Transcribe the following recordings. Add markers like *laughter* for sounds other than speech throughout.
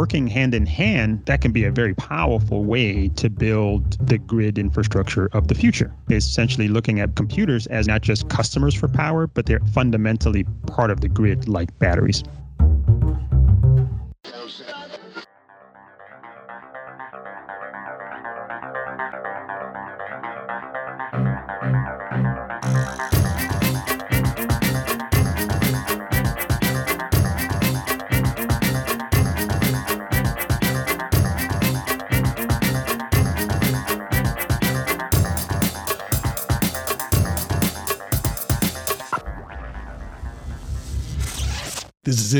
working hand in hand, that can be a very powerful way to build the grid infrastructure of the future. It's essentially looking at computers as not just customers for power, but they're fundamentally part of the grid like batteries.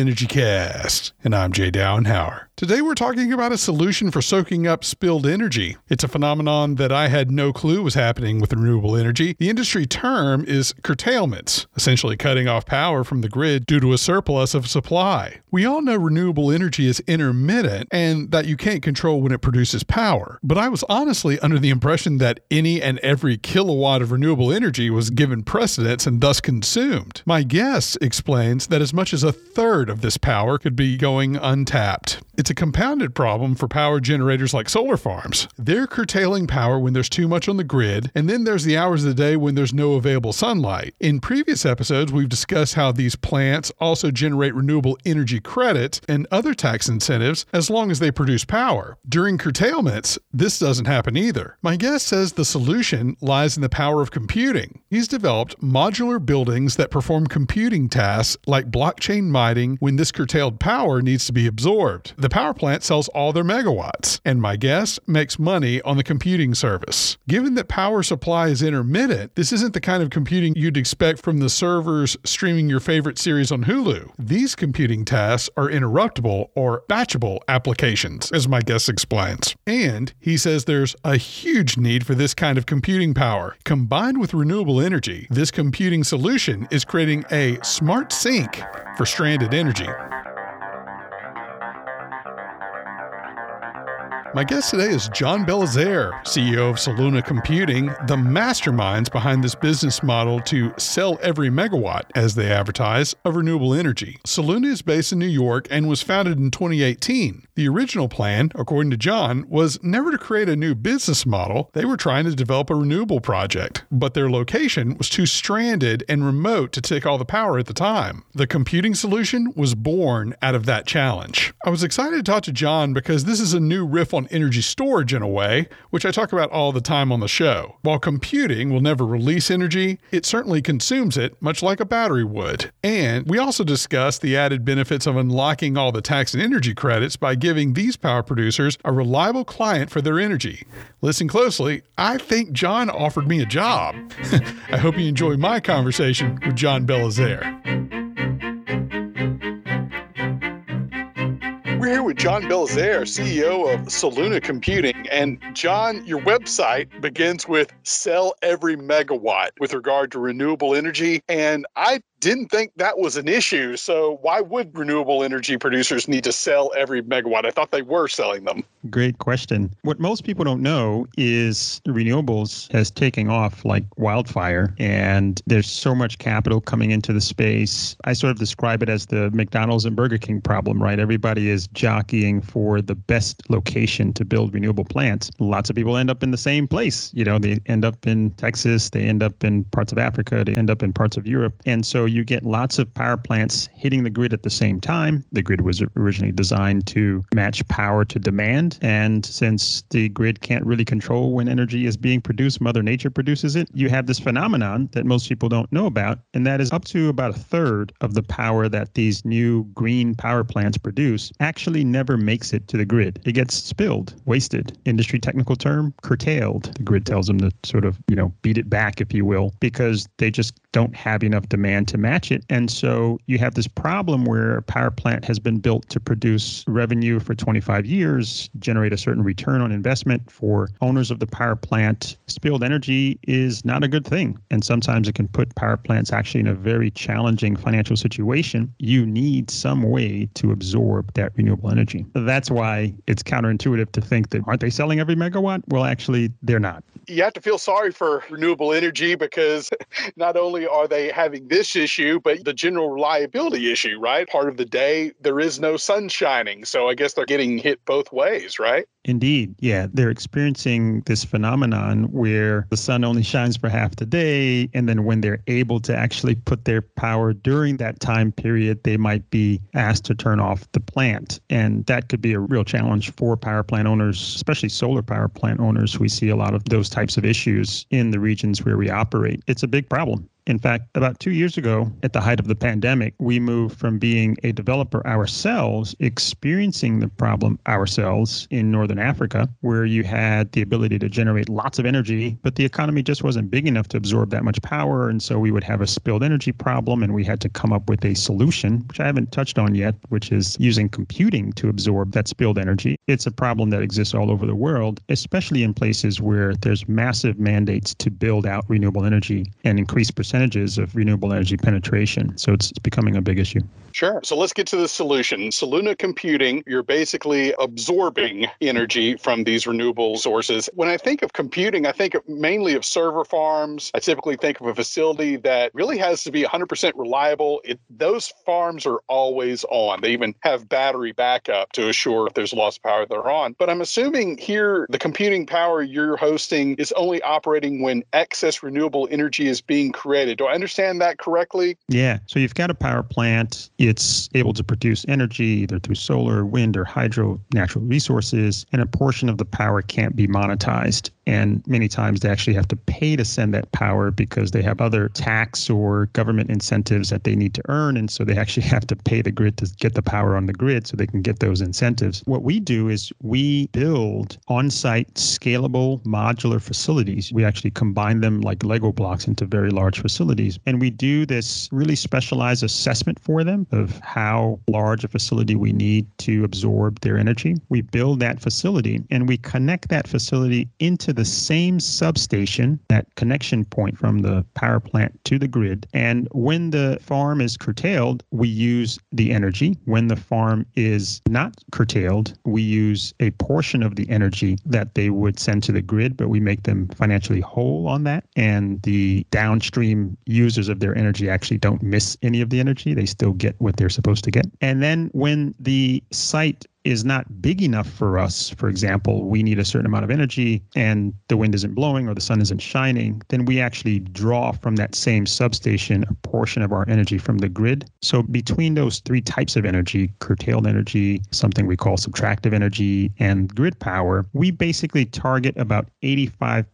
Is Energy Cast, and I'm Jay Downhauer. Today we're talking about a solution for soaking up spilled energy. It's a phenomenon that I had no clue was happening with renewable energy. The industry term is curtailments, essentially cutting off power from the grid due to a surplus of supply. We all know renewable energy is intermittent and that you can't control when it produces power, but I was honestly under the impression that any and every kilowatt of renewable energy was given precedence and thus consumed. My guest explains that as much as a third of this power could be going untapped. It's a compounded problem for power generators like solar farms. They're curtailing power when there's too much on the grid, and then there's the hours of the day when there's no available sunlight. In previous episodes, we've discussed how these plants also generate renewable energy credits and other tax incentives as long as they produce power. During curtailments, this doesn't happen either. My guest says the solution lies in the power of computing. He's developed modular buildings that perform computing tasks like blockchain mining when this curtailed power needs to be absorbed. The power plant sells all their megawatts, and my guest makes money on the computing service. Given that power supply is intermittent, this isn't the kind of computing you'd expect from the servers streaming your favorite series on Hulu. These computing tasks are interruptible or batchable applications, as my guest explains. And he says there's a huge need for this kind of computing power. Combined with renewable energy, this computing solution is creating a smart sink for stranded energy. Technology. My guest today is John Belizaire, CEO of Soluna Computing, the masterminds behind this business model to sell every megawatt, as they advertise, of renewable energy. Soluna is based in New York and was founded in 2018. The original plan, according to John, was never to create a new business model. They were trying to develop a renewable project, but their location was too stranded and remote to take all the power at the time. The computing solution was born out of that challenge. I was excited to talk to John because this is a new riff on energy storage in a way, which I talk about all the time on the show. While computing will never release energy, it certainly consumes it, much like a battery would. And we also discuss the added benefits of unlocking all the tax and energy credits by giving these power producers a reliable client for their energy. Listen closely, I think John offered me a job. *laughs* I hope you enjoy my conversation with John Belizaire. Here with John Belizaire, CEO of Soluna Computing. And John, your website begins with sell every megawatt with regard to renewable energy. And I didn't think that was an issue. So why would renewable energy producers need to sell every megawatt? I thought they were selling them. Great question. What most people don't know is renewables has taken off like wildfire and there's so much capital coming into the space. I sort of describe it as the McDonald's and Burger King problem, right? Everybody is jockeying for the best location to build renewable plants. Lots of people end up in the same place. You know, they end up in Texas, they end up in parts of Africa, they end up in parts of Europe. And so you get lots of power plants hitting the grid at the same time. The grid was originally designed to match power to demand. And since the grid can't really control when energy is being produced, Mother Nature produces it, you have this phenomenon that most people don't know about. And that is up to about a third of the power that these new green power plants produce actually never makes it to the grid. It gets spilled, wasted. Industry technical term, curtailed. The grid tells them to sort of, you know, beat it back, if you will, because they just don't have enough demand to match it. And so you have this problem where a power plant has been built to produce revenue for 25 years, generate a certain return on investment for owners of the power plant. Spilled energy is not a good thing. And sometimes it can put power plants actually in a very challenging financial situation. You need some way to absorb that renewable energy. That's why it's counterintuitive to think that aren't they selling every megawatt? Well, actually, they're not. you have to feel sorry for renewable energy because *laughs* not only are they having this issue, but the general reliability issue, right? Part of the day, there is no sun shining. So I guess they're getting hit both ways, right? Indeed. Yeah. They're experiencing this phenomenon where the sun only shines for half the day. And then when they're able to actually put their power during that time period, they might be asked to turn off the plant. And that could be a real challenge for power plant owners, especially solar power plant owners. We see a lot of those types of issues in the regions where we operate. It's a big problem. In fact, about two years ago, at the height of the pandemic, we moved from being a developer ourselves, experiencing the problem ourselves in Northern Africa, where you had the ability to generate lots of energy, but the economy just wasn't big enough to absorb that much power. And so we would have a spilled energy problem, and we had to come up with a solution, which I haven't touched on yet, which is using computing to absorb that spilled energy. It's a problem that exists all over the world, especially in places where there's massive mandates to build out renewable energy and increase percentages of renewable energy penetration. So it's, it's becoming a big issue. Sure. So let's get to the solution. Soluna computing, you're basically absorbing energy from these renewable sources. When I think of computing, I think mainly of server farms. I typically think of a facility that really has to be 100% reliable. It, those farms are always on. They even have battery backup to assure if there's loss of power, they're on. But I'm assuming here the computing power you're hosting is only operating when excess renewable energy is being created. Do I understand that correctly? Yeah. So you've got a power plant it's able to produce energy either through solar, wind, or hydro natural resources, and a portion of the power can't be monetized. And many times they actually have to pay to send that power because they have other tax or government incentives that they need to earn. And so they actually *laughs* have to pay the grid to get the power on the grid so they can get those incentives. What we do is we build on site scalable modular facilities. We actually combine them like Lego blocks into very large facilities. And we do this really specialized assessment for them of how large a facility we need to absorb their energy. We build that facility and we connect that facility into the the same substation, that connection point from the power plant to the grid. And when the farm is curtailed, we use the energy. When the farm is not curtailed, we use a portion of the energy that they would send to the grid, but we make them financially whole on that. And the downstream users of their energy actually don't miss any of the energy. They still get what they're supposed to get. And then when the site is not big enough for us, for example, we need a certain amount of energy and the wind isn't blowing or the sun isn't shining, then we actually draw from that same substation a portion of our energy from the grid. So between those three types of energy, curtailed energy, something we call subtractive energy, and grid power, we basically target about 85%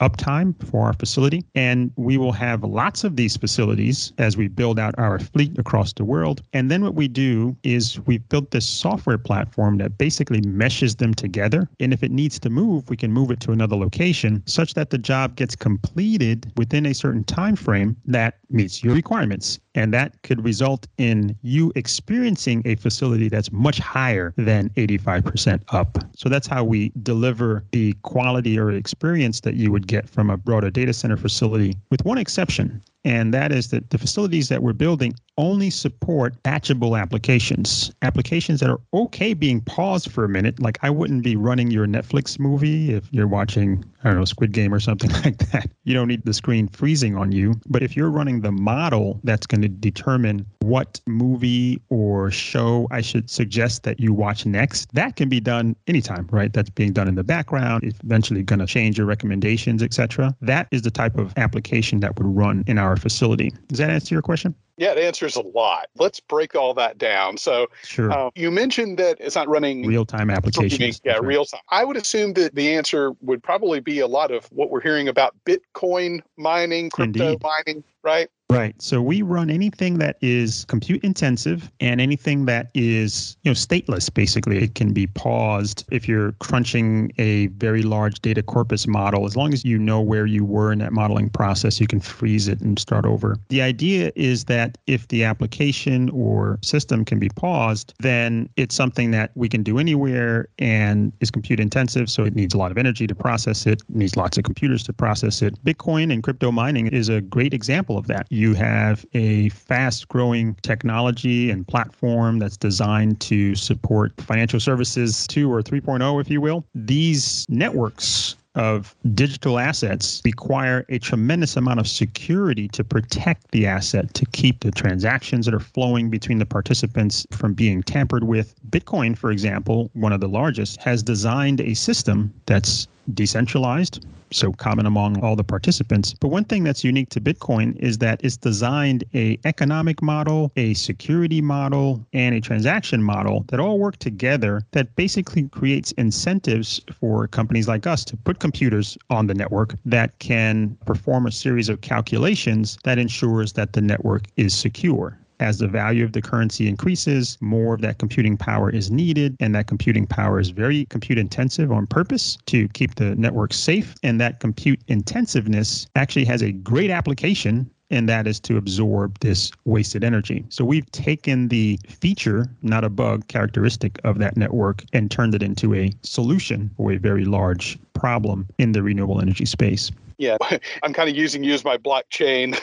uptime for our facility. And we will have lots of these facilities as we build out our fleet across the world. And then what we do is we've built this software platform platform that basically meshes them together. And if it needs to move, we can move it to another location such that the job gets completed within a certain time frame that meets your requirements. And that could result in you experiencing a facility that's much higher than 85% up. So that's how we deliver the quality or experience that you would get from a broader data center facility, with one exception and that is that the facilities that we're building only support batchable applications, applications that are okay being paused for a minute. Like I wouldn't be running your Netflix movie if you're watching, I don't know, Squid Game or something *laughs* like that. You don't need the screen freezing on you. But if you're running the model that's going to determine what movie or show I should suggest that you watch next, that can be done anytime, right? That's being done in the background. It's eventually going to change your recommendations, etc. That is the type of application that would run in our facility. Does that answer your question? Yeah, it answers a lot. Let's break all that down. So, sure. Uh, you mentioned that it's not running real time applications. Yeah, real time. I would assume that the answer would probably be a lot of what we're hearing about Bitcoin mining, crypto Indeed. mining, right? Right. So we run anything that is compute intensive and anything that is, you know, stateless basically. It can be paused if you're crunching a very large data corpus model. As long as you know where you were in that modeling process, you can freeze it and start over. The idea is that if the application or system can be paused, then it's something that we can do anywhere and is compute intensive, so it needs a lot of energy to process it, needs lots of computers to process it. Bitcoin and crypto mining is a great example of that you have a fast growing technology and platform that's designed to support financial services 2 or 3.0, if you will. These networks of digital assets require a tremendous amount of security to protect the asset, to keep the transactions that are flowing between the participants from being tampered with. Bitcoin, for example, one of the largest, has designed a system that's decentralized, so common among all the participants. But one thing that's unique to Bitcoin is that it's designed a economic model, a security model, and a transaction model that all work together that basically creates incentives for companies like us to put computers on the network that can perform a series of calculations that ensures that the network is secure as the value of the currency increases, more of that computing power is needed. And that computing power is very compute intensive on purpose to keep the network safe. And that compute intensiveness actually has a great application and that is to absorb this wasted energy. So we've taken the feature, not a bug, characteristic of that network and turned it into a solution for a very large problem in the renewable energy space. Yeah, *laughs* I'm kind of using you as my blockchain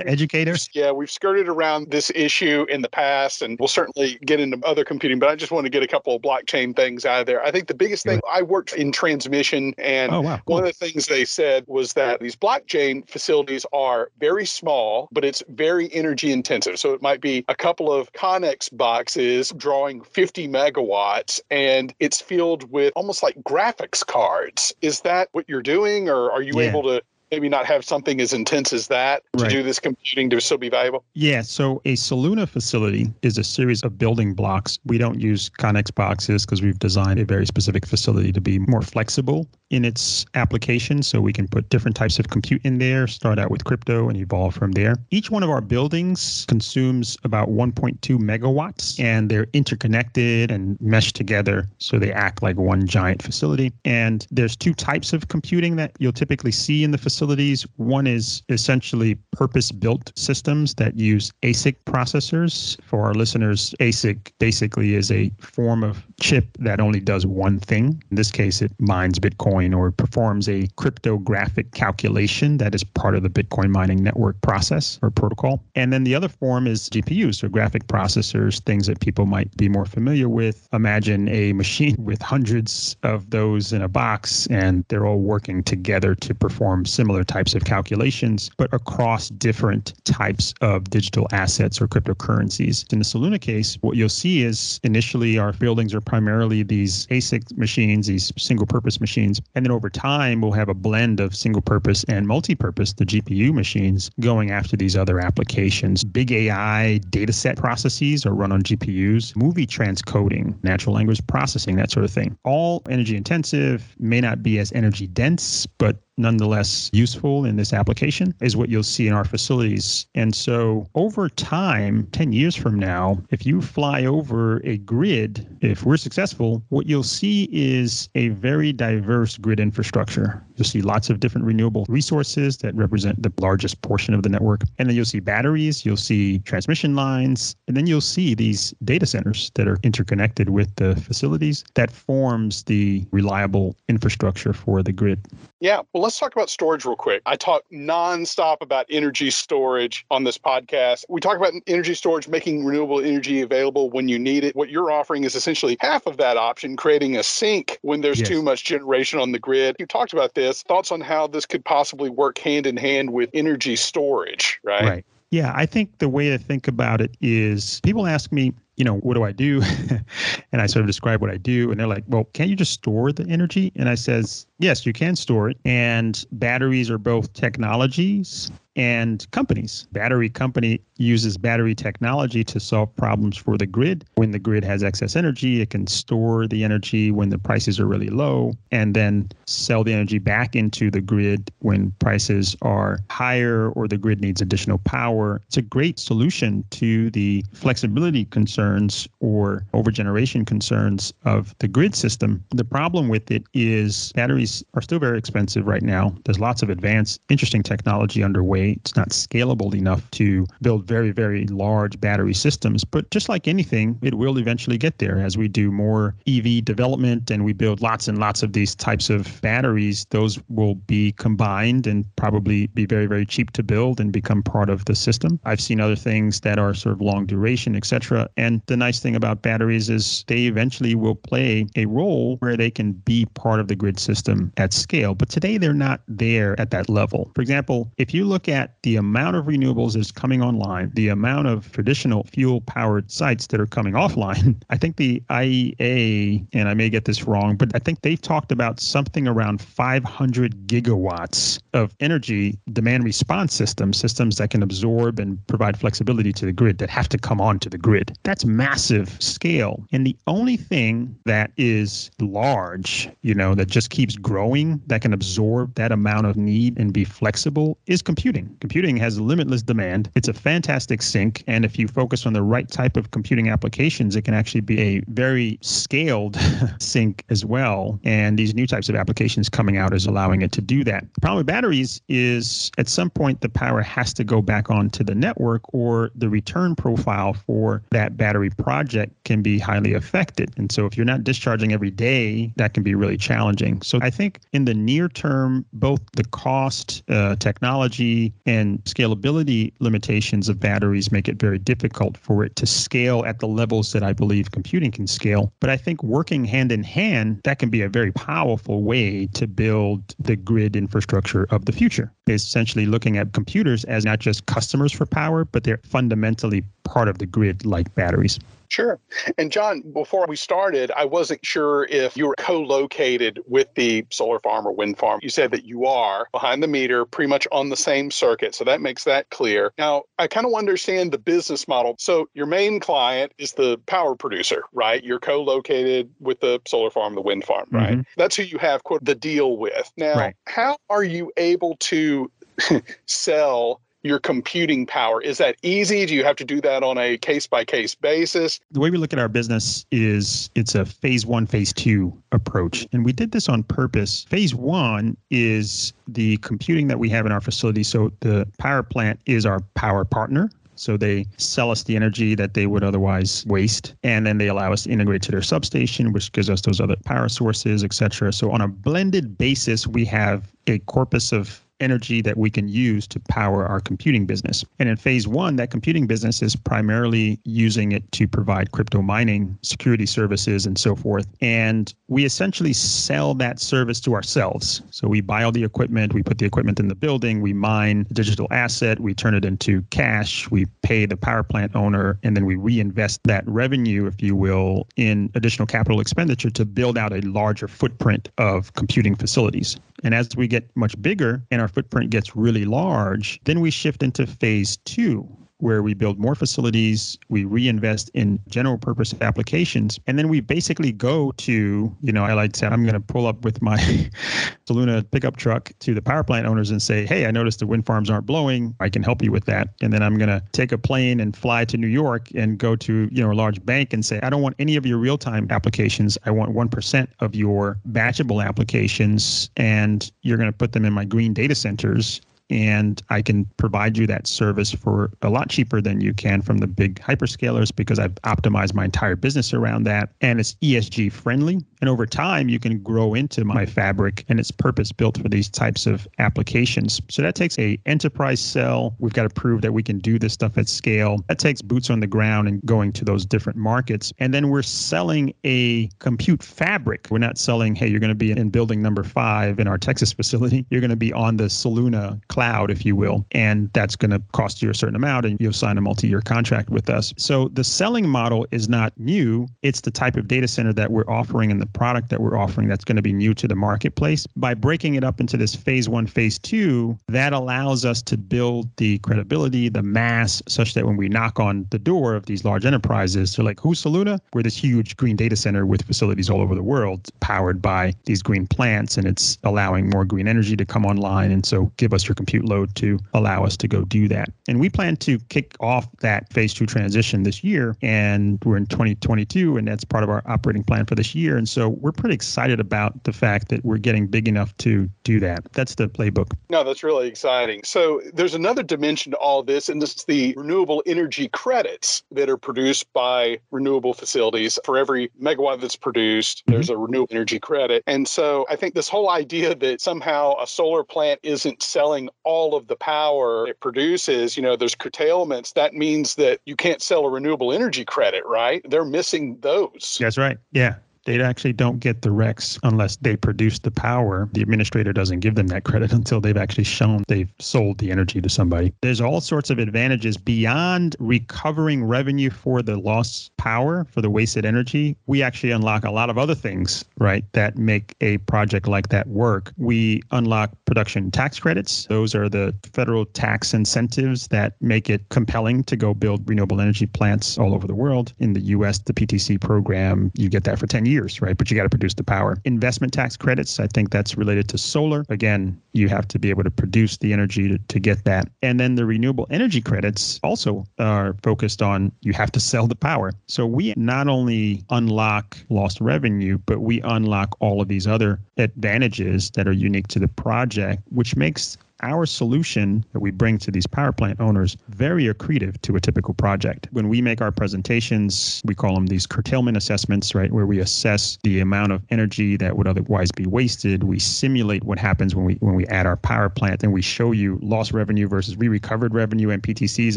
educator. *laughs* yeah, we've skirted around this issue in the past, and we'll certainly get into other computing. But I just want to get a couple of blockchain things out of there. I think the biggest thing I worked in transmission, and oh, wow, cool. one of the things they said was that these blockchain facilities are very small, but it's very energy intensive. So it might be a couple of Conex boxes drawing 50 megawatts, and it's filled with almost like graphics cards. Is that what you're doing, or are you yeah. able to maybe not have something as intense as that to Right. do this computing to still be valuable? Yeah, so a Soluna facility is a series of building blocks. We don't use Conex boxes because we've designed a very specific facility to be more flexible in its application. So we can put different types of compute in there, start out with crypto and evolve from there. Each one of our buildings consumes about 1.2 megawatts and they're interconnected and meshed together. So they act like one giant facility. And there's two types of computing that you'll typically see in the facilities. One is essentially purpose built systems that use ASIC processors. For our listeners, ASIC basically is a form of chip that only does one thing. In this case, it mines Bitcoin or performs a cryptographic calculation that is part of the Bitcoin mining network process or protocol. And then the other form is GPUs or graphic processors, things that people might be more familiar with. Imagine a machine *laughs* with hundreds of those in a box, and they're all working together to perform similar types of calculations, but across different types of digital assets or cryptocurrencies. In the Soluna case, what you'll see is initially our buildings are primarily these ASIC machines, these single purpose machines. And then over time, we'll have a blend of single purpose and multi purpose, the GPU machines, going after these other applications. Big AI data set processes are run on GPUs, movie transcoding, natural language processing, that sort of thing. All energy intensive, may not be as energy dense, but nonetheless useful in this application is what you'll see in our facilities. And so over time, 10 years from now, if you fly over a grid, if we're successful, what you'll see is a very diverse grid infrastructure. You'll see lots of different renewable resources that represent the largest portion of the network. And then you'll see batteries, you'll see transmission lines, and then you'll see these data centers that are interconnected with the facilities that forms the reliable infrastructure for the grid. Yeah. Well, let's talk about storage real quick. I talk nonstop about energy storage on this podcast. We talk about energy storage, making renewable energy available when you need it. What you're offering is essentially half of that option, creating a sink when there's Yes. too much generation on the grid. You talked about this. Thoughts on how this could possibly work hand in hand with energy storage, right? Right. Yeah, I think the way to think about it is people ask me, you know, what do I do? *laughs* and I sort of describe what I do. And they're like, well, can't you just store the energy? And I says, yes, you can store it. And batteries are both technologies and companies. Battery company uses battery technology to solve problems for the grid. When the grid has excess energy, it can store the energy when the prices are really low and then sell the energy back into the grid when prices are higher or the grid needs additional power. It's a great solution to the flexibility concerns or overgeneration concerns of the grid system. The problem with it is batteries are still very expensive right now. There's lots of advanced, interesting technology underway. It's not scalable enough to build very, very large battery systems. But just like anything, it will eventually get there as we do more EV development and we build lots and lots of these types of batteries. Those will be combined and probably be very, very cheap to build and become part of the system. I've seen other things that are sort of long duration, et cetera. And And the nice thing about batteries is they eventually will play a role where they can be part of the grid system at scale. But today they're not there at that level. For example, if you look at the amount of renewables that's coming online, the amount of traditional fuel powered sites that are coming *laughs* offline, I think the IEA, and I may get this wrong, but I think they've talked about something around 500 gigawatts of energy demand response systems, systems that can absorb and provide flexibility to the grid that have to come onto the grid. Massive scale. And the only thing that is large, you know, that just keeps growing, that can absorb that amount of need and be flexible is computing. Computing has limitless demand. It's a fantastic sink. And if you focus on the right type of computing applications, it can actually be a very scaled *laughs* sink as well. And these new types of applications coming out is allowing it to do that. The problem with batteries is at some point the power has to go back onto the network or the return profile for that battery project can be highly affected. And so if you're not discharging every day, that can be really challenging. So I think in the near term, both the cost, uh, technology, and scalability limitations of batteries make it very difficult for it to scale at the levels that I believe computing can scale. But I think working hand in hand, that can be a very powerful way to build the grid infrastructure of the future. It's essentially looking at computers as not just customers for power, but they're fundamentally part of the grid like batteries. Sure. And John, before we started, I wasn't sure if you were co located with the solar farm or wind farm. You said that you are behind the meter, pretty much on the same circuit. So that makes that clear. Now, I kind of understand the business model. So your main client is the power producer, right? You're co located with the solar farm, the wind farm, right? Mm-hmm. That's who you have, quote, the deal with. Now, right. how are you able to *laughs* sell your computing power. Is that easy? Do you have to do that on a case by case basis? The way we look at our business is it's a phase one, phase two approach. And we did this on purpose. Phase one is the computing that we have in our facility. So the power plant is our power partner. So they sell us the energy that they would otherwise waste, and then they allow us to integrate to their substation, which gives us those other power sources, et cetera. So on a blended basis, we have a corpus of energy that we can use to power our computing business. And in phase one, that computing business is primarily using it to provide crypto mining, security services, and so forth. And we essentially sell that service to ourselves. So we buy all the equipment, we put the equipment in the building, we mine the digital asset, we turn it into cash, we pay the power plant owner, and then we reinvest that revenue, if you will, in additional capital expenditure to build out a larger footprint of computing facilities. And as we get much bigger and our footprint gets really large, then we shift into phase two, where we build more facilities, we reinvest in general purpose applications, and then we basically go to, you know, I like to say, I'm going to pull up with my *laughs* Soluna pickup truck to the power plant owners and say, hey, I noticed the wind farms aren't blowing. I can help you with that. And then I'm going to take a plane and fly to New York and go to, you know, a large bank and say, I don't want any of your real time applications. I want 1% of your batchable applications, and you're going to put them in my green data centers and I can provide you that service for a lot cheaper than you can from the big hyperscalers because I've optimized my entire business around that and it's ESG friendly. And over time, you can grow into my fabric and it's purpose built for these types of applications. So that takes a enterprise sell. We've got to prove that we can do this stuff at scale. That takes boots on the ground and going to those different markets. And then we're selling a compute fabric. We're not selling, hey, you're going to be in building number five in our Texas facility. *laughs* You're going to be on the Soluna cloud cloud, if you will, and that's going to cost you a certain amount and you'll sign a multi-year contract with us. So the selling model is not new. It's the type of data center that we're offering and the product that we're offering that's going to be new to the marketplace. By breaking it up into this phase one, phase two, that allows us to build the credibility, the mass, such that when we knock on the door of these large enterprises, they're like, who's Soluna? We're this huge green data center with facilities all over the world powered by these green plants, and it's allowing more green energy to come online. And so give us your computer compute load to allow us to go do that. And we plan to kick off that phase two transition this year. And we're in 2022, and that's part of our operating plan for this year. And so we're pretty excited about the fact that we're getting big enough to do that. That's the playbook. No, that's really exciting. So there's another dimension to all this, and this is the renewable energy credits that are produced by renewable facilities. For every megawatt that's produced, mm-hmm. there's a renewable energy credit. And so I think this whole idea that somehow a solar plant isn't selling all of the power it produces, you know, there's curtailments. That means that you can't sell a renewable energy credit, right? They're missing those. That's right. Yeah. They actually don't get the RECs unless they produce the power. The administrator doesn't give them that credit *laughs* until they've actually shown they've sold the energy to somebody. There's all sorts of advantages beyond recovering revenue for the lost power, for the wasted energy. We actually unlock a lot of other things, right, that make a project like that work. We unlock production tax credits. Those are the federal tax incentives that make it compelling to go build renewable energy plants all over the world. In the US, the PTC program, you get that for 10 years, right? But you got to produce the power. Investment tax credits, I think that's related to solar. Again, you have to be able to produce the energy to, to get that. And then the renewable energy credits also are focused on you have to sell the power. So we not only unlock lost revenue, but we unlock all of these other advantages that are unique to the project, which makes our solution that we bring to these power plant owners very accretive to a typical project. When we make our presentations, we call them these curtailment assessments, right, where we assess the amount of energy that would otherwise be wasted. We simulate what happens when we when we add our power plant, and we show you lost revenue versus re-recovered revenue and PTCs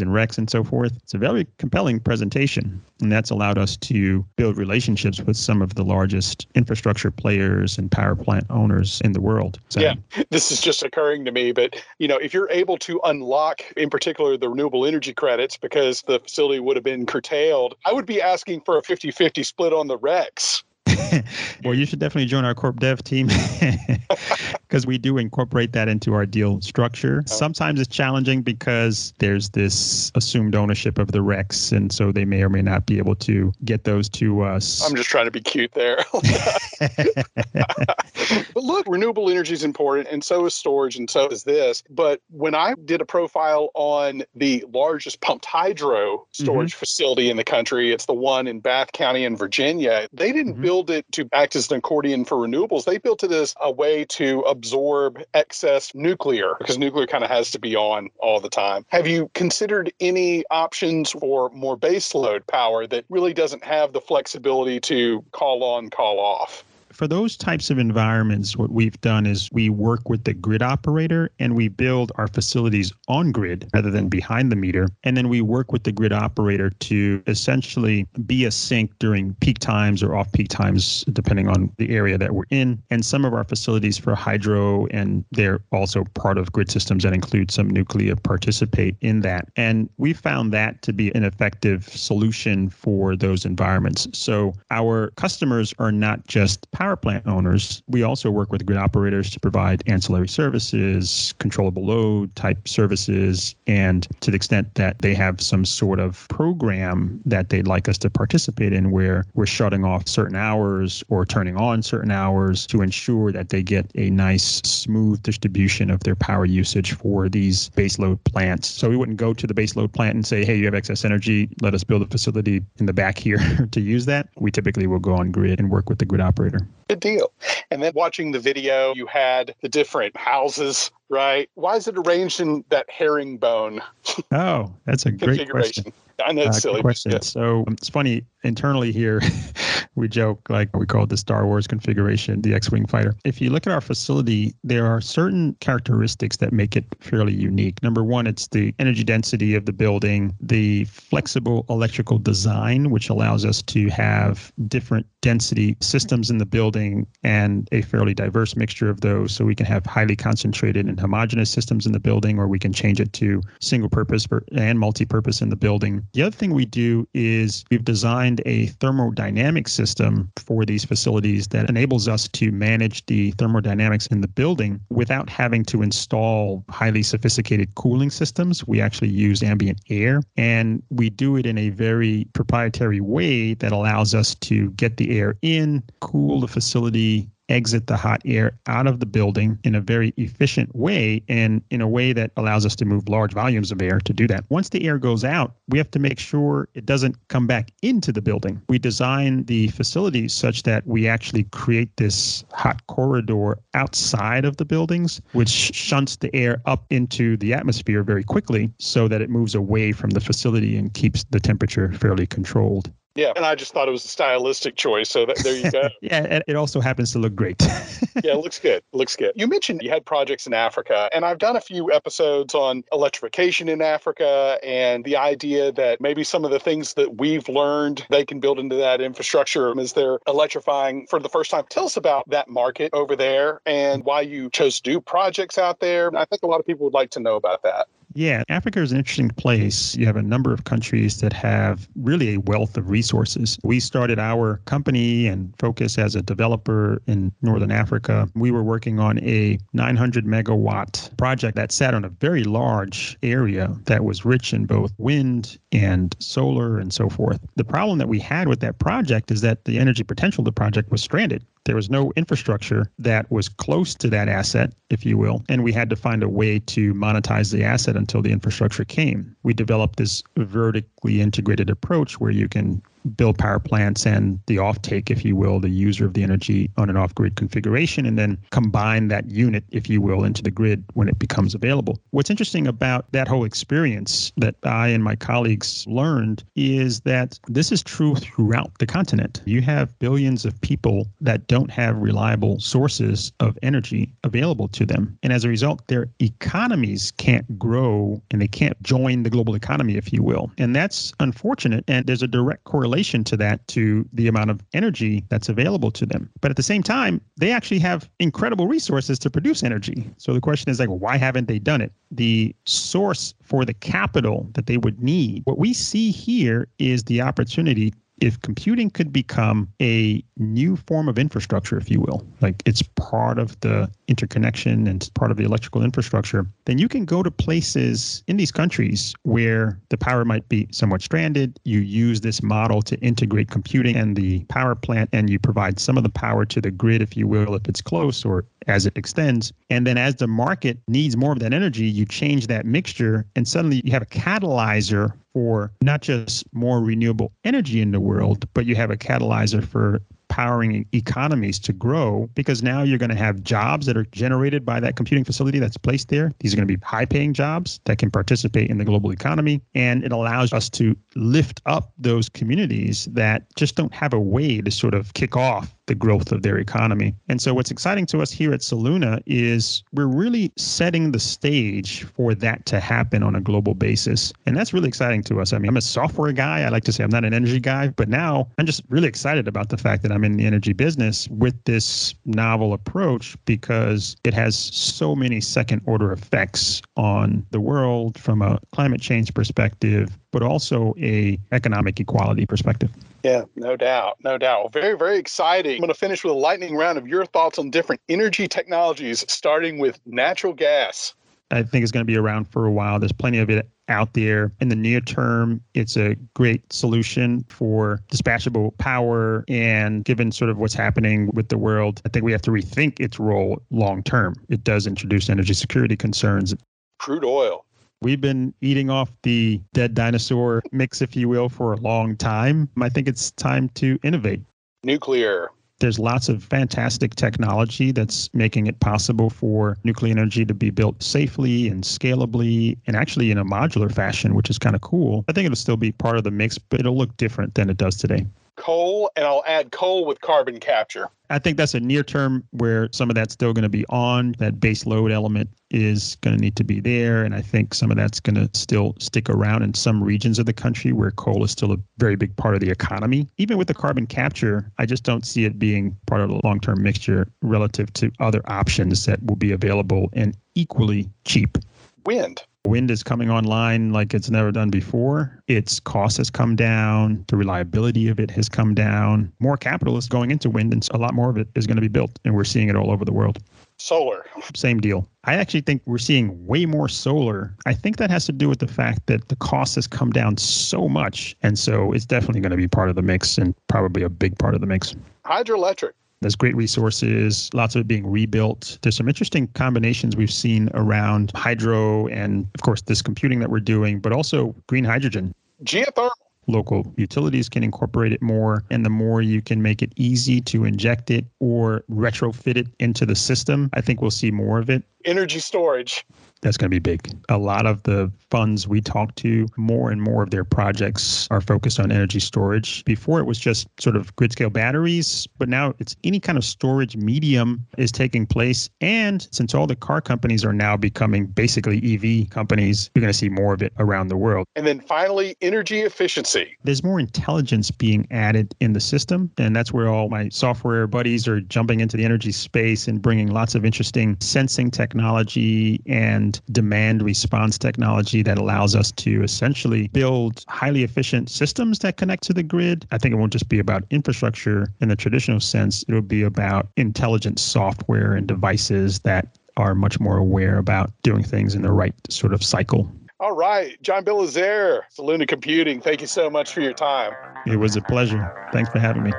and RECs and so forth. It's a very compelling presentation, and that's allowed us to build relationships with some of the largest infrastructure players and power plant owners in the world. So, yeah, *laughs* this is just occurring to me, but you know, if you're able to unlock, in particular, the renewable energy credits because the facility would have been curtailed, I would be asking for a 50 50 split on the RECs. *laughs* well, you should definitely join our corp dev team *laughs* because we do incorporate that into our deal structure. Oh. Sometimes it's challenging because there's this assumed ownership of the RECs, and so they may or may not be able to get those to us. I'm just trying to be cute there. *laughs* but look, renewable energy is important, and so is storage, and so is this. But when I did a profile on the largest pumped hydro storage mm-hmm. facility in the country, it's the one in Bath County in Virginia. They didn't mm-hmm. build it to act as an accordion for renewables. They built it as a way to absorb excess nuclear because nuclear kind of has to be on all the time. Have you considered any options for more baseload power that really doesn't have the flexibility to call on, call off? For those types of environments, what we've done is we work with the grid operator and we build our facilities on grid rather than behind the meter. And then we work with the grid operator to essentially be a sink during peak times or off peak times, depending on the area that we're in. And some of our facilities for hydro, and they're also part of grid systems that include some nuclear, participate in that. And we found that to be an effective solution for those environments. So our customers are not just power power plant owners, we also work with grid operators to provide ancillary services, controllable load type services, and to the extent that they have some sort of program that they'd like us to participate in where we're shutting off certain hours or turning on certain hours to ensure that they get a nice smooth distribution of their power usage for these baseload plants. So we wouldn't go to the baseload plant and say, hey, you have excess energy, let us build a facility in the back here *laughs* to use that. We typically will go on grid and work with the grid operator. Good deal. And then watching the video, you had the different houses, right? Why is it arranged in that herringbone? Oh, that's a great question. I know it's uh, silly. Question. So um, it's funny internally here. *laughs* we joke like we call it the Star Wars configuration, the X-wing fighter. If you look at our facility, there are certain characteristics that make it fairly unique. Number one, it's the energy density of the building, the flexible electrical design, which allows us to have different density systems in the building and a fairly diverse mixture of those. So we can have highly concentrated and homogeneous systems in the building, or we can change it to single purpose and multi purpose in the building. The other thing we do is we've designed a thermodynamic system for these facilities that enables us to manage the thermodynamics in the building without having to install highly sophisticated cooling systems. We actually use ambient air and we do it in a very proprietary way that allows us to get the air in, cool the facility, exit the hot air out of the building in a very efficient way and in a way that allows us to move large volumes of air to do that. Once the air goes out, we have to make sure it doesn't come back into the building. We design the facilities such that we actually create this hot corridor outside of the buildings, which shunts the air up into the atmosphere very quickly so that it moves away from the facility and keeps the temperature fairly controlled. Yeah, and I just thought it was a stylistic choice. So that, there you go. *laughs* yeah, and it also happens to look great. *laughs* yeah, it looks good. It looks good. You mentioned you had projects in Africa, and I've done a few episodes on electrification in Africa and the idea that maybe some of the things that we've learned they can build into that infrastructure as they're electrifying for the first time. Tell us about that market over there and why you chose to do projects out there. I think a lot of people would like to know about that. Yeah, Africa is an interesting place. You have a number of countries that have really a wealth of resources. We started our company and focus as a developer in Northern Africa. We were working on a 900 megawatt project that sat on a very large area that was rich in both wind and solar and so forth. The problem that we had with that project is that the energy potential of the project was stranded. There was no infrastructure that was close to that asset, if you will, and we had to find a way to monetize the asset until the infrastructure came. We developed this vertically integrated approach where you can build power plants and the offtake, if you will, the user of the energy on an off grid configuration, and then combine that unit, if you will, into the grid when it becomes available. What's interesting about that whole experience that I and my colleagues learned is that this is true throughout the continent. You have billions of people that don't have reliable sources of energy available to them. And as a result, their economies can't grow and they can't join the global economy, if you will. And that's unfortunate. And there's a direct correlation relation to that to the amount of energy that's available to them. But at the same time, they actually have incredible resources to produce energy. So the question is like, why haven't they done it? The source for the capital that they would need, what we see here is the opportunity if computing could become a new form of infrastructure, if you will, like it's part of the interconnection and part of the electrical infrastructure, then you can go to places in these countries where the power might be somewhat stranded. You use this model to integrate computing and the power plant, and you provide some of the power to the grid, if you will, if it's close or as it extends. And then as the market needs more of that energy, you change that mixture, and suddenly you have a catalyzer for not just more renewable energy in the world, but you have a catalyzer for powering economies to grow because now you're going to have jobs that are generated by that computing facility that's placed there. These are going to be high paying jobs that can participate in the global economy. And it allows us to lift up those communities that just don't have a way to sort of kick off the growth of their economy. And so, what's exciting to us here at Soluna is we're really setting the stage for that to happen on a global basis. And that's really exciting to us. I mean, I'm a software guy. I like to say I'm not an energy guy, but now I'm just really excited about the fact that I'm in the energy business with this novel approach because it has so many second order effects on the world from a climate change perspective, but also a economic equality perspective. Yeah, no doubt. No doubt. Very, very exciting. I'm going to finish with a lightning round of your thoughts on different energy technologies, starting with natural gas. I think it's going to be around for a while. There's plenty of it out there. In the near term, it's a great solution for dispatchable power. And given sort of what's happening with the world, I think we have to rethink its role long term. It does introduce energy security concerns. Crude oil. We've been eating off the dead dinosaur mix, if you will, for a long time. I think it's time to innovate. Nuclear. There's lots of fantastic technology that's making it possible for nuclear energy to be built safely and scalably and actually in a modular fashion, which is kind of cool. I think it'll still be part of the mix, but it'll look different than it does today coal, and I'll add coal with carbon capture. I think that's a near term where some of that's still going to be on. That base load element is going to need to be there. And I think some of that's going to still stick around in some regions of the country where coal is still a very big part of the economy. Even with the carbon capture, I just don't see it being part of the long term mixture relative to other options that will be available and equally cheap. Wind. Wind is coming online like it's never done before. Its cost has come down. The reliability of it has come down. More capital is going into wind, and a lot more of it is going to be built. And we're seeing it all over the world. Solar. Same deal. I actually think we're seeing way more solar. I think that has to do with the fact that the cost has come down so much. And so it's definitely going to be part of the mix and probably a big part of the mix. Hydroelectric. There's great resources, lots of it being rebuilt. There's some interesting combinations we've seen around hydro and, of course, this computing that we're doing, but also green hydrogen. Geothermal. local utilities can incorporate it more, and the more you can make it easy to inject it or retrofit it into the system, I think we'll see more of it. Energy storage that's going to be big. A lot of the funds we talk to, more and more of their projects are focused on energy storage. Before it was just sort of grid scale batteries, but now it's any kind of storage medium is taking place. And since all the car companies are now becoming basically EV companies, you're going to see more of it around the world. And then finally, energy efficiency. There's more intelligence being added in the system. And that's where all my software buddies are jumping into the energy space and bringing lots of interesting sensing technology and demand response technology that allows us to essentially build highly efficient systems that connect to the grid. I think it won't just be about infrastructure in the traditional sense, it'll be about intelligent software and devices that are much more aware about doing things in the right sort of cycle. All right. John Belizaire, Soluna Computing, thank you so much for your time. It was a pleasure. Thanks for having me.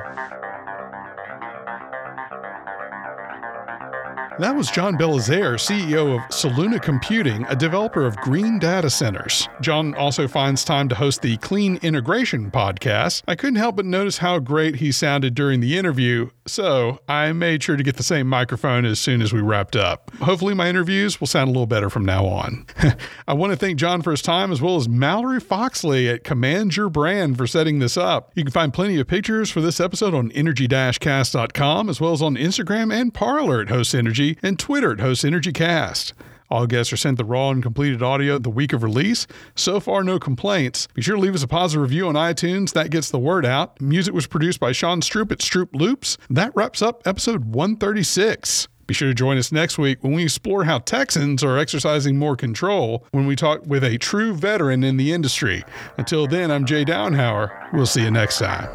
That was John Belizaire, CEO of Soluna Computing, a developer of green data centers. John also finds time to host the Clean Integration podcast. I couldn't help but notice how great he sounded during the interview, so I made sure to get the same microphone as soon as we wrapped up. Hopefully, my interviews will sound a little better from now on. *laughs* I want to thank John for his time as well as Mallory Foxley at Command Your Brand for setting this up. You can find plenty of pictures for this episode on energy-cast.com as well as on Instagram and Parler at Host Energy and Twitter at Host Energy Cast. All guests are sent the raw and completed audio the week of release. So far, no complaints. Be sure to leave us a positive review on iTunes. That gets the word out. Music was produced by Sean Stroop at Stroop Loops. That wraps up episode 136. Be sure to join us next week when we explore how Texans are exercising more control when we talk with a true veteran in the industry. Until then, I'm Jay Downhauer. We'll see you next time.